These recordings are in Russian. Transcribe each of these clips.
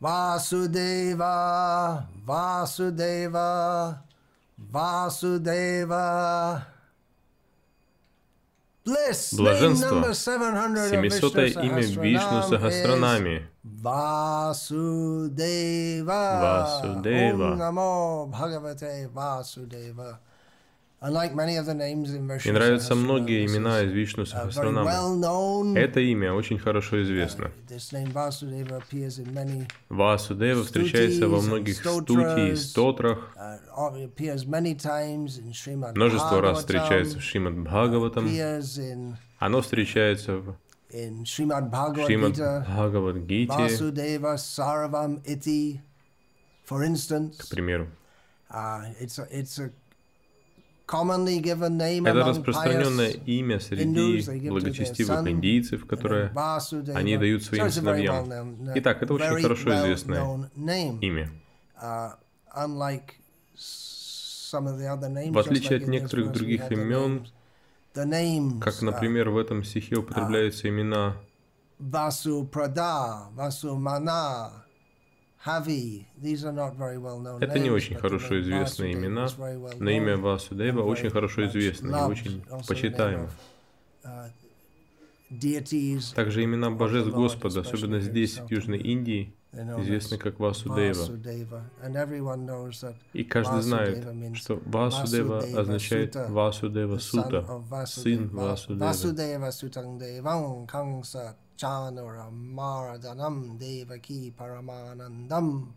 Vasudeva, Vasudeva, Vasudeva. Bliss, name Блаженство. number 700 of 700 Vishnu имя Вишну Sahasranam is Сахасранами. Vasudeva. Vasudeva. Om Namo Bhagavate Мне нравятся многие имена из Вишну uh, Сахасранама. Это имя очень хорошо известно. This name Vasudeva appears in many, Васудева встречается во многих стути и стотрах. uh, Множество раз Bhagavatam, встречается в Шримад Бхагаватам. Оно встречается в Шримад Gita, Бхагавадгите, Vasudeva for instance. к примеру. Это распространенное имя среди благочестивых индийцев, которые Vasudeva. они дают своим сыновьям. well-known- Итак, это очень хорошо известное имя. Uh, В отличие от некоторых других имен, Как, uh, например, в этом стихе употребляются имена Vasuprada, Vasumana, Это не очень хорошо известные имена, но имя. Васудева очень хорошо известно и очень почитаемо. Также имена божеств Господа, особенно здесь, в Южной Индии, известны как Васудева. И каждый знает, что Васудева означает Васудева Сута, сын Васудевы. Devam Kamsa Chanura Maradanam Devaki Paramanandam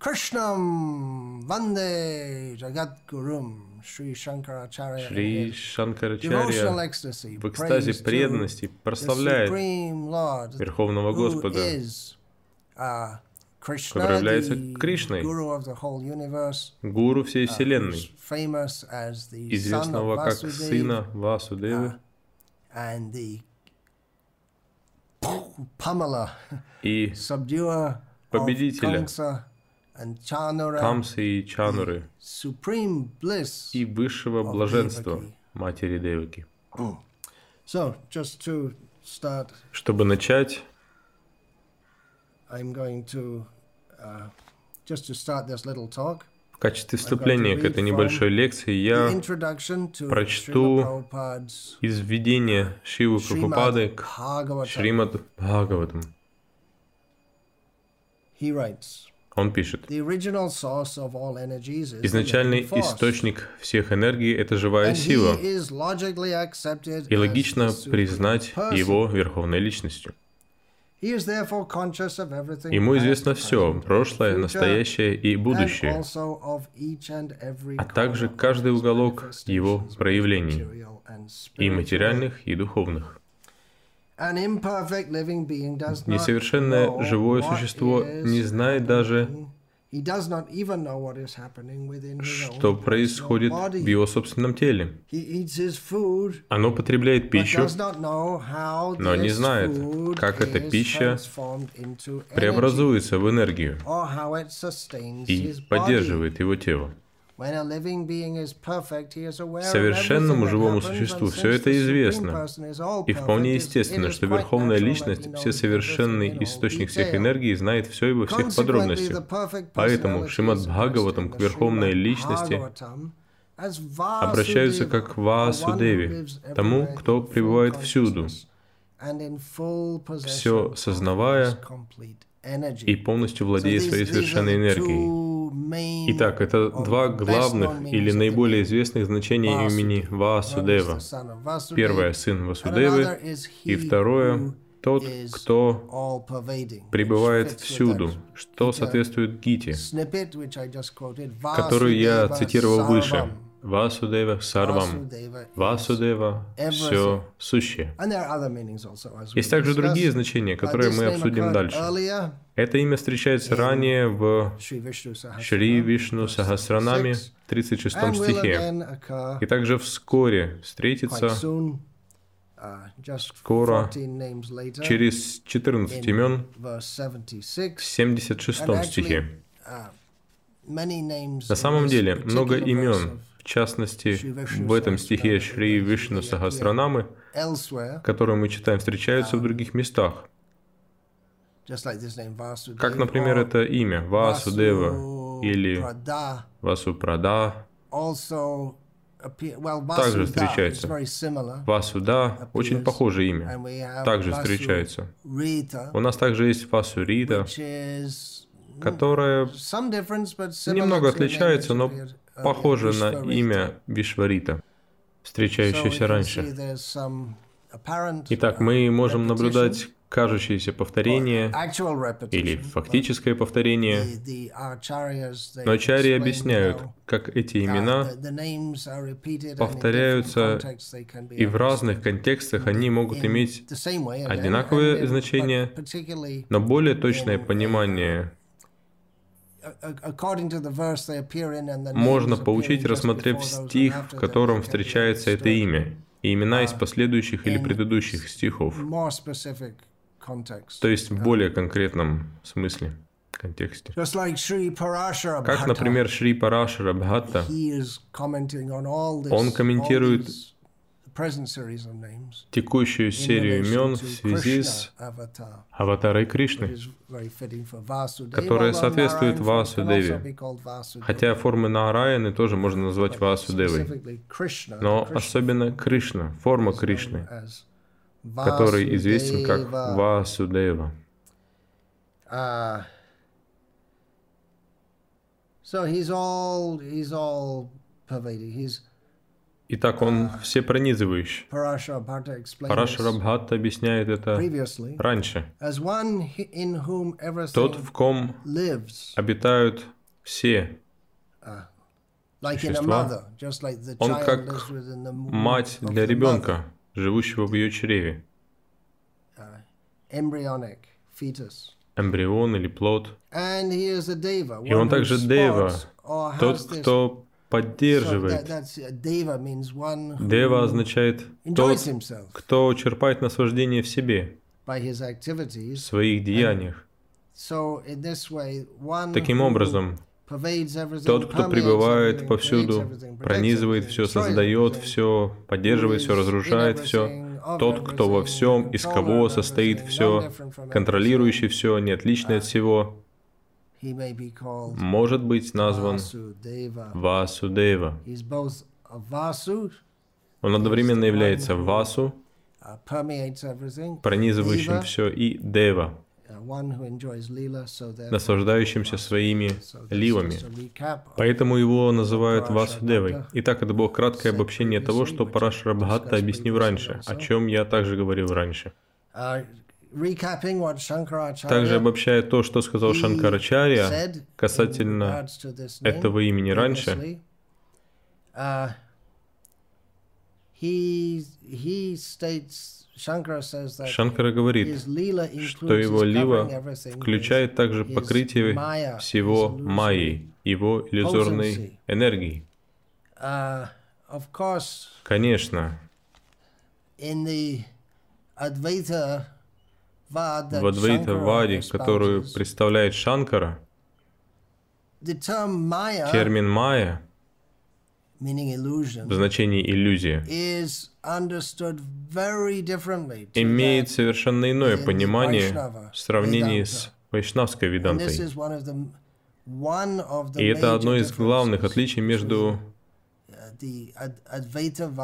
Krishnam Vande Jagat Gurum Sri Shankaracharya Шри Шанкарачарья в экстазе преданности прославляет Верховного Господа, uh, который является Кришной, гуру всей uh, Вселенной, известного как сына Васудевы и победителя Kamsa and Chanura, Камсы и Чануры supreme bliss. и высшего блаженства матери Деваки. So, just to start, Чтобы начать, I'm going to uh, just to start this little talk. В качестве вступления к этой небольшой лекции я прочту Srila Prabhupada's из введения Шивы Прабхупады к. Шримад Бхагаватам. Он пишет, изначальный источник всех энергий – это живая сила, и логично признать его верховной личностью. Ему известно все прошлое, настоящее и будущее, а также каждый уголок его проявлений, и материальных, и духовных. Несовершенное живое существо не знает даже, что происходит в его собственном теле. Оно потребляет пищу, но не знает, как эта пища преобразуется в энергию и поддерживает его тело. Совершенному живому существу все это известно. И вполне естественно, что Верховная Личность, всесовершенный in all источник всех энергий, знает все и во всех подробностях. Поэтому Шримад Бхагаватам к Верховной Личности обращаются как к lives тому, кто пребывает всюду, все сознавая и полностью these- своей совершенной энергией. Итак, это два главных или наиболее известных значения имени Vasudeva, Первое – сын Васудевы, и второе тот, кто пребывает всюду, что соответствует Гите, которую я цитировал выше. Васудева Сарвам. Васудева – все сущее. Есть также другие значения, Uh, которые мы обсудим дальше. Это имя встречается ранее в Шри Вишну Сахасранаме, 36, 36 and will стихе. И также вскоре встретится uh, скоро, 14 names later, через 14 имен in verse 76. в 76 And стихе. uh, На самом деле, много имен, в частности, в этом стихе Шри Вишну Сахасранамы, которые мы читаем, встречаются в других местах. Как, например, это имя Васудева или Васупрада также встречается. Васуда – очень похожее имя. Также встречается. У нас также есть Васурита, которое немного отличается, но похоже на имя Вишварита, встречающееся раньше. Итак, мы можем наблюдать кажущееся повторение или фактическое повторение. Но ачарьи объясняют, как эти имена повторяются, и в разных контекстах они могут иметь одинаковое значение, но более точное понимание можно получить, рассмотрев стих, в котором встречается это имя, и имена из последующих или предыдущих стихов. то есть в более конкретном смысле, контексте. Как, например, Шри Парашара Бхатта, он комментирует текущую серию имен в связи с аватарой Кришны, которая соответствует Васудеве. Хотя формы Нараяны тоже можно назвать Васудевой. Но особенно Кришна, форма Кришны, который известен как Васудева. Uh, Итак, он uh, всепронизывающий. Парашара Бхатта объясняет это раньше. Тот, в ком обитают все uh, существа, он как мать для ребенка, живущего в ее чреве. Uh, Эмбрион или плод. И он также дева, тот, кто поддерживает. Дева означает тот, кто черпает наслаждение в себе, в своих деяниях. Таким образом, тот, кто пребывает повсюду, пронизывает все, создает все, поддерживает все, разрушает все. Тот, кто во всем, из кого состоит все, контролирующий все, не отличный от всего, может быть назван Васудева. Он одновременно является Васу, пронизывающим все, и Дева, наслаждающимся своими ливами. Поэтому его называют Васудевой. Итак, это было краткое обобщение того, что Парашара Бхатта объяснил раньше, о чем я также говорил раньше. Также обобщая то, что сказал Шанкарачарья касательно этого имени раньше, uh, Шанкара говорит, что его лила включает также покрытие всего майи, его иллюзорной энергии. Uh, Конечно, в Адвайта Ваде, которую представляет Шанкара, термин майя в значении иллюзия имеет совершенно иное понимание в сравнении с вайшнавской ведантой. И это одно из главных отличий между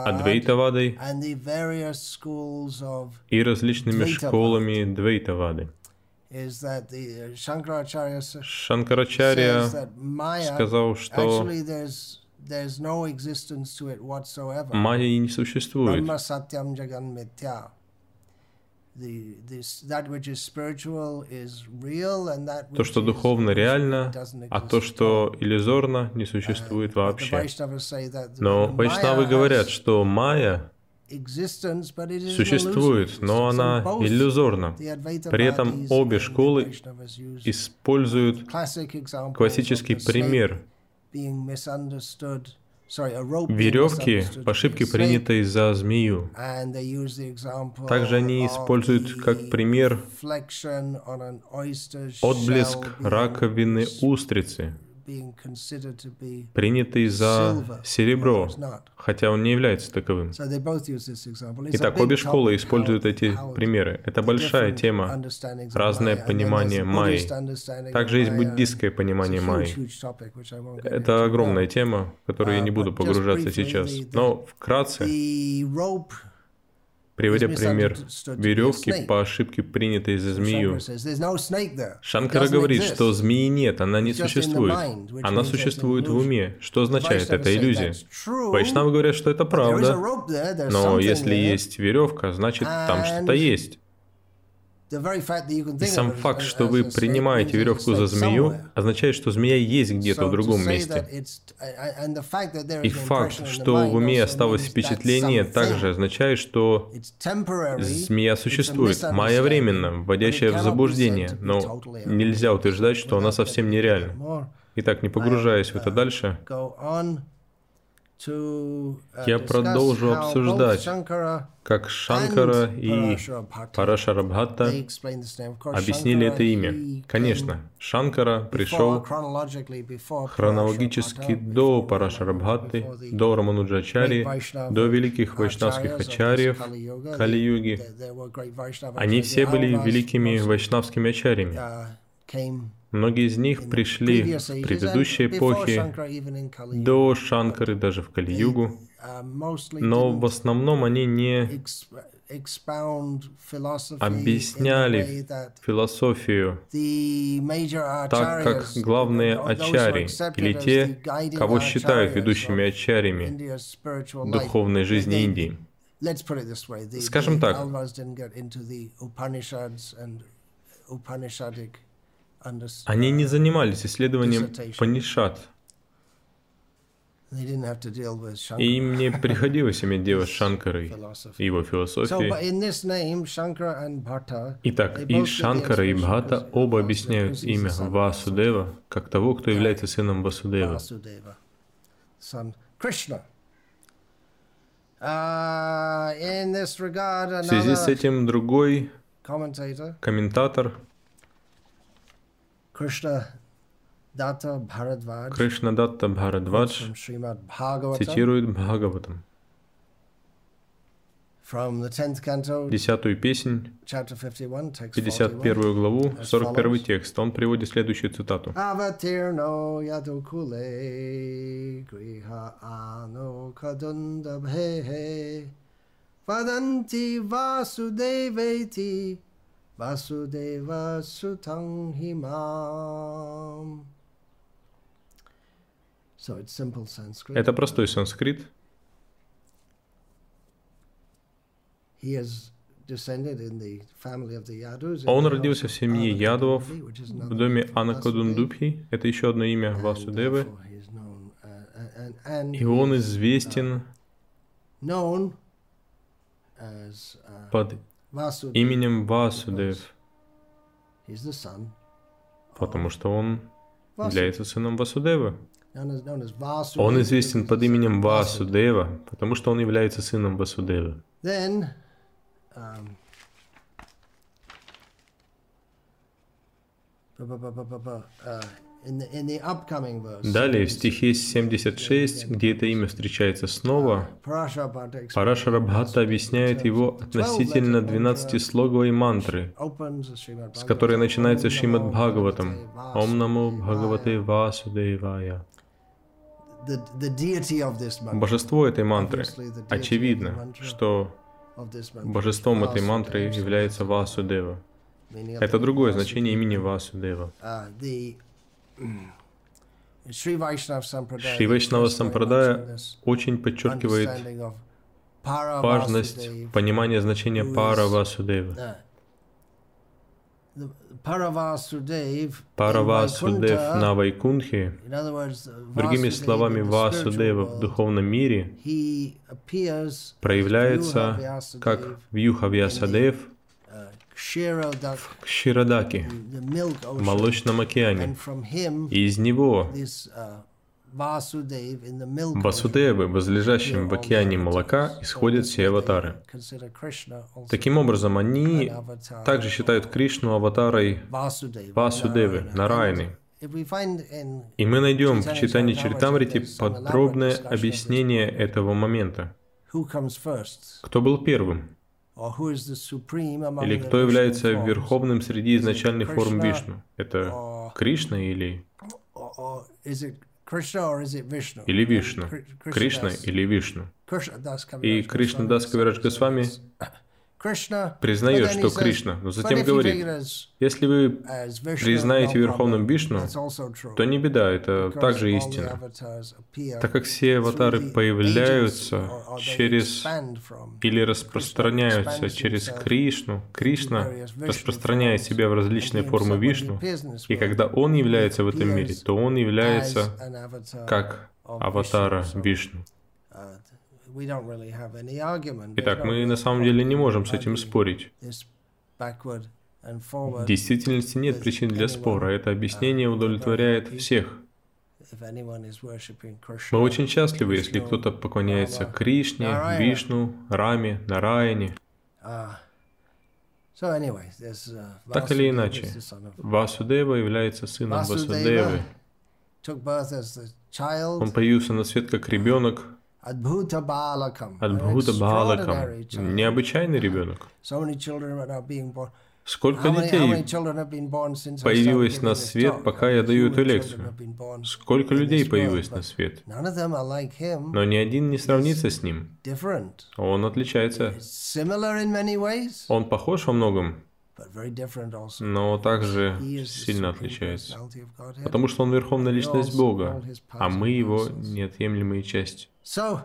Адвейтавадой и различными школами Двейтавады. Шанкарачарья сказал, что Майи не существует. То, что духовно реально, а то, что иллюзорно, не существует uh, вообще. Но вайшнавы говорят, что майя существует, но она иллюзорна. При этом обе школы используют классический пример Веревки по ошибке приняты за змею. Также они используют как пример отблеск раковины устрицы, принятый за серебро, хотя он не является таковым. Итак, обе школы используют эти примеры. Это большая тема, разное понимание майи. Также есть буддистское понимание майи. Это огромная тема, в которую я не буду погружаться сейчас. Но вкратце, Приводя пример веревки по ошибке, принятой за змею, Шанкара говорит, что змеи нет, она не существует. Она существует в уме. Что означает эта иллюзия? Вайшнавы говорят, что это правда, но если есть веревка, значит там что-то есть. И сам факт, что вы принимаете веревку за змею, означает, что змея есть где-то в другом месте. И факт, что в уме осталось впечатление, также означает, что змея существует. Майя временно, вводящая в заблуждение, но нельзя утверждать, что она совсем нереальна. Итак, не погружаясь в это дальше, я продолжу обсуждать, как Шанкара и Парашарабхатта объяснили это имя. Конечно, Шанкара пришел хронологически до Парашарабхатты, до Рамануджачари, до великих вайшнавских ачарьев Кали-юги. Они все были великими вайшнавскими ачарьями. Многие из них пришли в предыдущей эпохе, до Шанкары, даже в Кали-югу, но в основном они не объясняли философию так, как главные ачари или те, кого считают ведущими ачарями духовной жизни Индии. Скажем так, они не занимались исследованием Панишат. И им не приходилось иметь дело с Шанкарой и его философией. Итак, и Шанкара, и Бхата оба объясняют имя Васудева как того, кто является сыном Васудева. Uh, В связи с этим другой комментатор Кришна Датта Бхарадвадж цитирует Бхагаватам. Десятую песнь, 51 главу, 41 текст. Он приводит следующую цитату. Vadanti Vasudeveti Vasudeva Sutang Himam. Это простой санскрит. Он родился в семье Ядовов в доме Анакадундубхи. Это еще одно имя uh, Васудевы. И он известен uh, под именем Васудев, потому что он является сыном Васудева. Он известен под именем Васудева, потому что он является сыном Васудева. Далее, в стихе 76, где это имя встречается снова, Парашарабхата объясняет его относительно 12-слоговой мантры, с которой начинается Шримад Бхагаватам. Ом намо Бхагавате Васудевая. Божество этой мантры. Очевидно, что божеством этой мантры является Васудева. Это другое значение имени Васудева. Шри Вайшнава Сампрадая очень подчеркивает важность понимания значения Пара Васудева. Паравасудев на Вайкунхе, другими словами, Васудева в духовном мире, проявляется как Вьюха Вьясадев в Кширадаке, в Молочном океане. И из него. Васудевы, возлежащим в океане молока, исходят все аватары. Таким образом, они также считают Кришну аватарой Васудевы, Нарайны, И мы найдем в читании Чаритамрити подробное объяснение этого момента. Кто был первым? Или кто является верховным среди изначальных форм Вишну? Это Кришна или... Или Вишну? Кришна или Вишну? И Кришна Дас Кавирадж Госвами признает, что Кришна, но затем говорит, если вы признаете Верховным Вишну, то не беда, это также истина. Так как все аватары появляются через или распространяются через Кришну, Кришна распространяет себя в различные формы Вишну, и когда Он является в этом мире, то Он является как аватара Вишну. Итак, мы на самом деле не можем с этим спорить. В действительности нет причин для спора. Это объяснение удовлетворяет всех. Мы очень счастливы, если кто-то поклоняется Кришне, Вишну, Раме, Нараяне. Uh, так или иначе, Васудева является сыном Васудевы. Он появился на свет как ребенок, Адбхута Балакам. Адбхута Балакам. Необычайный ребенок. Сколько детей появилось на свет, пока я даю эту лекцию? Сколько людей появилось на свет? Но ни один не сравнится с ним. Он отличается. Он похож во многом, но также сильно отличается. Потому что он верховная личность Бога, а мы его неотъемлемые части. Uh,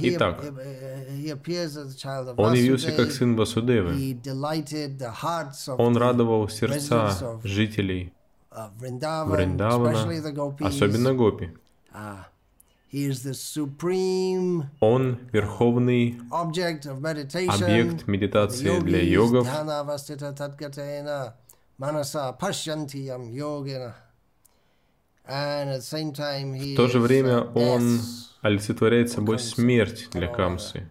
Итак, он явился как сын Васудевы. Он радовал сердца жителей Вриндавана, особенно Гопи. Ah, он верховный объект медитации для йогов. В то же время он олицетворяет собой смерть для Камсы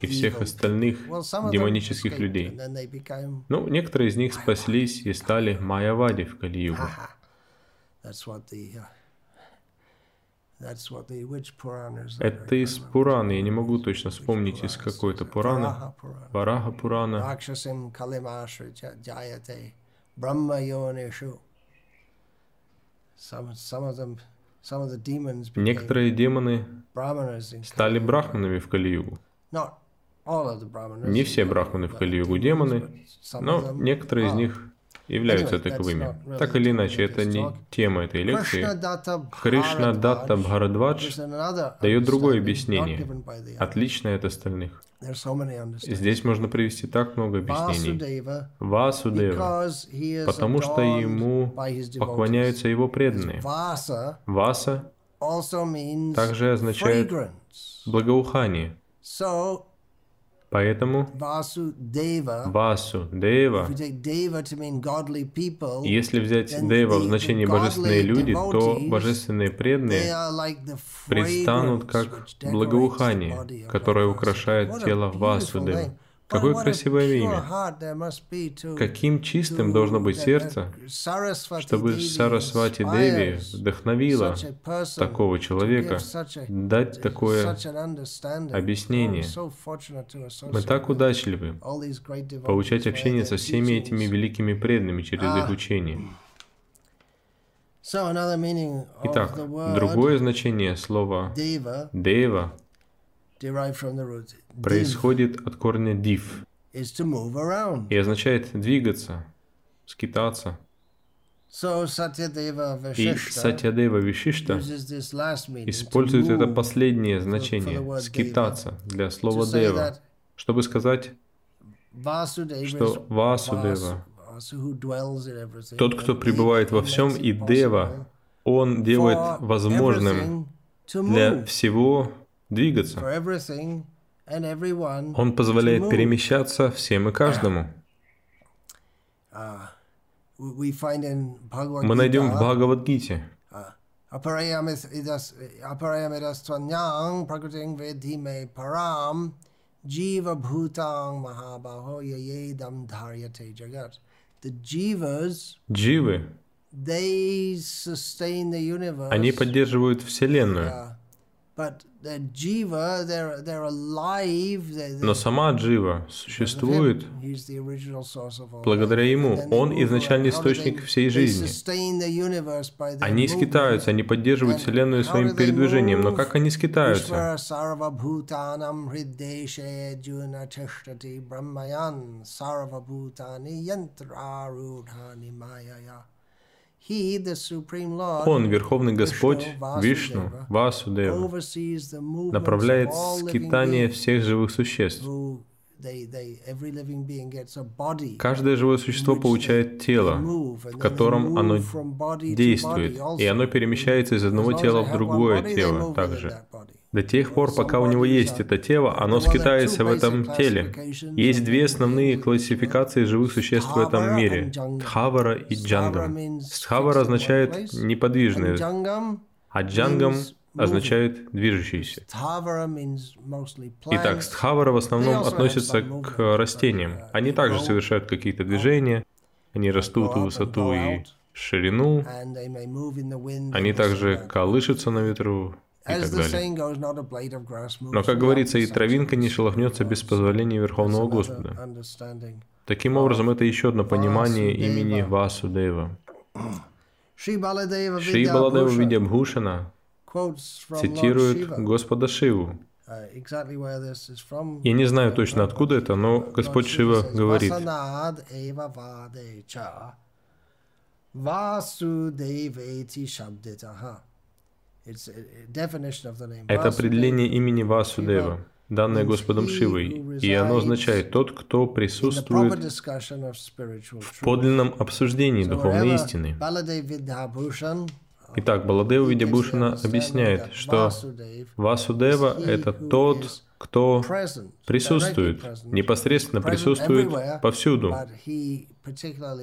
и всех остальных демонических людей. Ну, некоторые из них спаслись и стали Майявади в Кали-югу. Это из Пураны, я не могу точно вспомнить из какой-то Пурана, Вараха Пурана. Некоторые демоны стали брахманами в Кали-югу. Не все брахманы в Кали-югу демоны, но некоторые из них являются таковыми. Так или иначе, это не тема этой лекции. Кришна Датта Бхарадвадж дает другое объяснение, отличное от остальных. Здесь можно привести так много объяснений. Васудева, потому что ему поклоняются его преданные. Васа также означает благоухание. Поэтому Васу Дева, если взять Дева в значении божественные люди, то божественные преданные предстанут как благоухание, которое украшает тело Васудева. Какое красивое имя. Каким чистым должно быть сердце, чтобы Сарасвати Деви вдохновила такого человека дать такое объяснение. Мы так удачливы получать общение со всеми этими великими преданными через их учение. Итак, другое значение слова «дева» происходит от корня див и означает двигаться, скитаться. И Сатьядева Вишишта использует это последнее значение «скитаться» для слова «дева», чтобы сказать, что Васудева, тот, кто пребывает во всем, и Дева, он делает возможным для всего двигаться. Он позволяет перемещаться всем и каждому. Uh, Мы найдем в Бхагавадгите. Jiva Bhutang Mahabaho Yayedam Dharyate Jagat. The Jivas Дживы Они поддерживают Вселенную. Но сама Джива существует благодаря ему. Он изначальный источник всей жизни. Они скитаются, они поддерживают Вселенную своим передвижением. Но как они скитаются? Он, Верховный Господь, Вишну, Васудева, направляет скитание всех живых существ. Каждое живое существо получает тело, в котором оно действует, и оно перемещается из одного тела в другое тело также. До тех пор, пока у него есть это тело, оно скитается в этом теле. Есть две основные классификации живых существ в этом мире – Тхавара и Джангам. Стхавара означает неподвижное, а Джангам означает движущийся. Итак, стхавара в основном относится к растениям. Они также совершают какие-то движения, они растут в высоту и ширину, они также колышутся на ветру, и так далее. Но, как говорится, и травинка не шелохнется без позволения Верховного Господа. Таким образом, это еще одно понимание имени Васудева. Шри Баладева Видябхушана цитирует Господа Шиву. Uh, Я не знаю точно, откуда это, но Господь Шива говорит, Васудевети Шабдитаха. Это определение имени Васудева, данное Господом Шивой, и оно означает «тот, кто присутствует в подлинном обсуждении духовной истины». Итак, Баладева Видябушина объясняет, что Васудева — это тот, кто присутствует, непосредственно присутствует повсюду.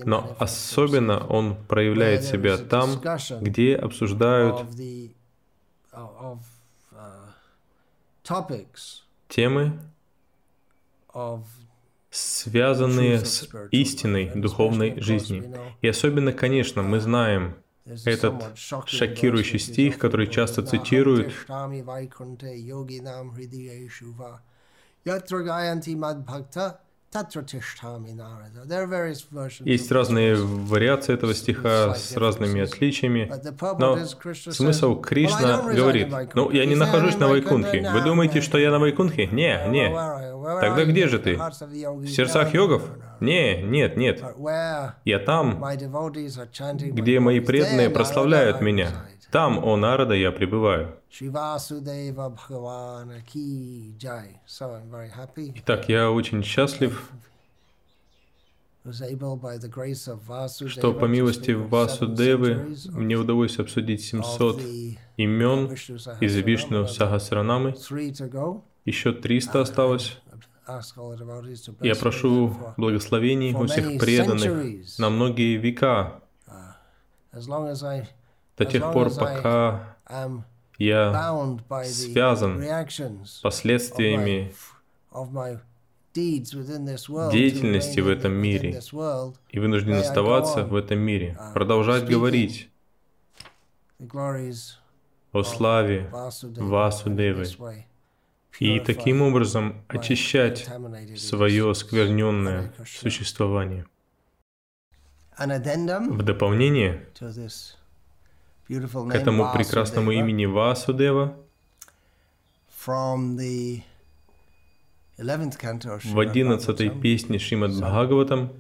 Но особенно он проявляет себя там, где обсуждают Uh, темы, связанные с истиной духовной жизни. И особенно, конечно, мы знаем этот шокирующий стих, который часто цитируют, есть разные вариации этого стиха с разными отличиями, но смысл Кришна говорит, ну, я не нахожусь на Вайкунхе. Вы думаете, что я на Вайкунхе? Не, не. Тогда где же ты? В сердцах йогов? Не, нет, нет. Я там, где мои преданные прославляют меня. Там, о Нарада, я пребываю. Итак, я очень счастлив, что по милости Васудевы мне удалось обсудить 700 имен из Вишну Сахасранамы. Еще 300 осталось. Я прошу благословений у всех преданных на многие века, до тех пор, пока я связан последствиями деятельности в этом мире и вынужден оставаться в этом мире, продолжать говорить о славе Васудевы и таким образом очищать свое оскверненное существование. В дополнение к этому прекрасному имени Васудева. В одиннадцатой песне Шримад Бхагаватам.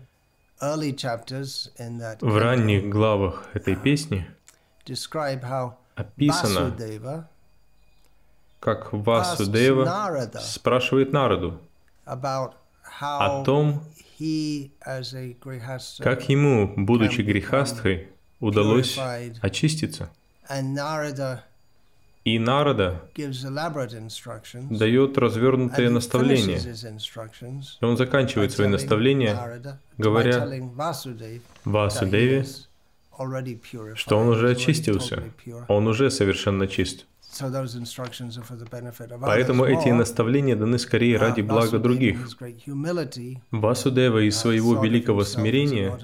в ранних главах этой песни описано, как Васудева спрашивает Нараду о том, как ему, будучи грехастхой, удалось очиститься. И Нарада дает развернутые наставления. И он заканчивает свои наставления, говоря Васудеве, что он уже очистился, он уже совершенно чист. Поэтому эти наставления даны скорее ради блага других. Васудева из своего великого смирения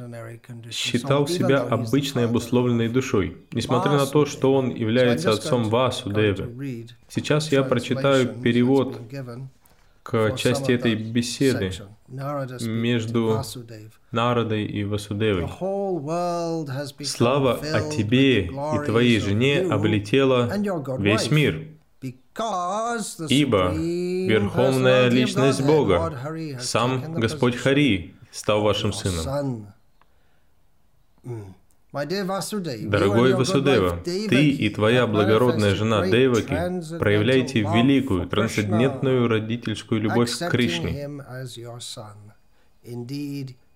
считал себя обычной обусловленной душой, несмотря на то, что он является отцом Васудевы. Сейчас я прочитаю перевод к части этой беседы между Нарадой и Васудевой. Слава о тебе и твоей жене облетела весь мир, ибо Верховная Личность Бога, сам Господь Хари, стал вашим сыном. Дорогой Васудева, ты и твоя благородная жена Деваки проявляете великую трансцендентную родительскую любовь к Кришне.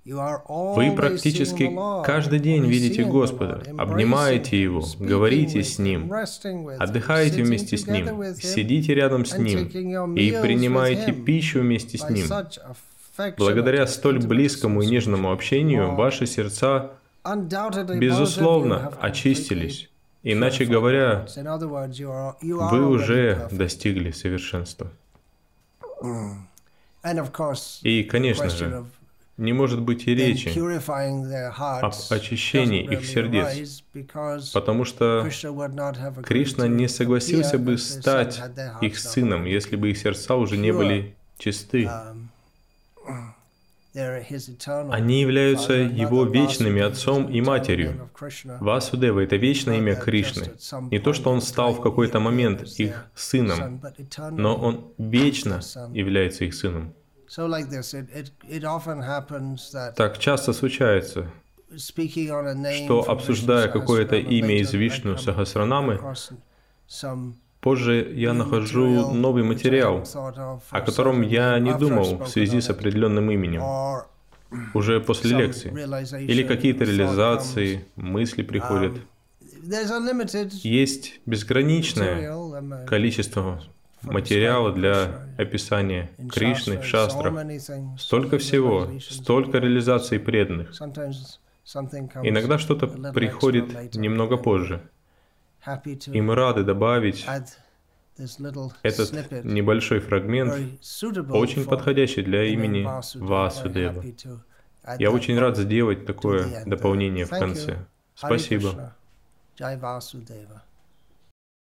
Вы практически каждый день видите Господа, обнимаете Его, говорите с Ним, отдыхаете вместе с Ним, сидите рядом с Ним и принимаете пищу вместе с Ним. Благодаря столь близкому и нежному общению ваши сердца безусловно, очистились. Иначе говоря, вы уже достигли совершенства. И, конечно же, не может быть и речи об очищении их сердец, потому что Кришна не согласился бы стать их сыном, если бы их сердца уже не были чисты. Они являются его вечными отцом и матерью. Васудева — это вечное имя Кришны. Не то, что он стал в какой-то момент их сыном, но он вечно является их сыном. Так часто случается, что, обсуждая какое-то имя из Вишну Сахасранамы, Позже я нахожу новый материал, о котором я не думал в связи с определенным именем, уже после лекции. Или какие-то реализации, мысли приходят. Есть безграничное количество материала для описания Кришны в шастрах. Столько всего, столько реализаций преданных. Иногда что-то приходит немного позже. И мы рады добавить этот небольшой фрагмент, очень подходящий для имени Васудева. Я очень рад сделать такое дополнение в конце. Спасибо.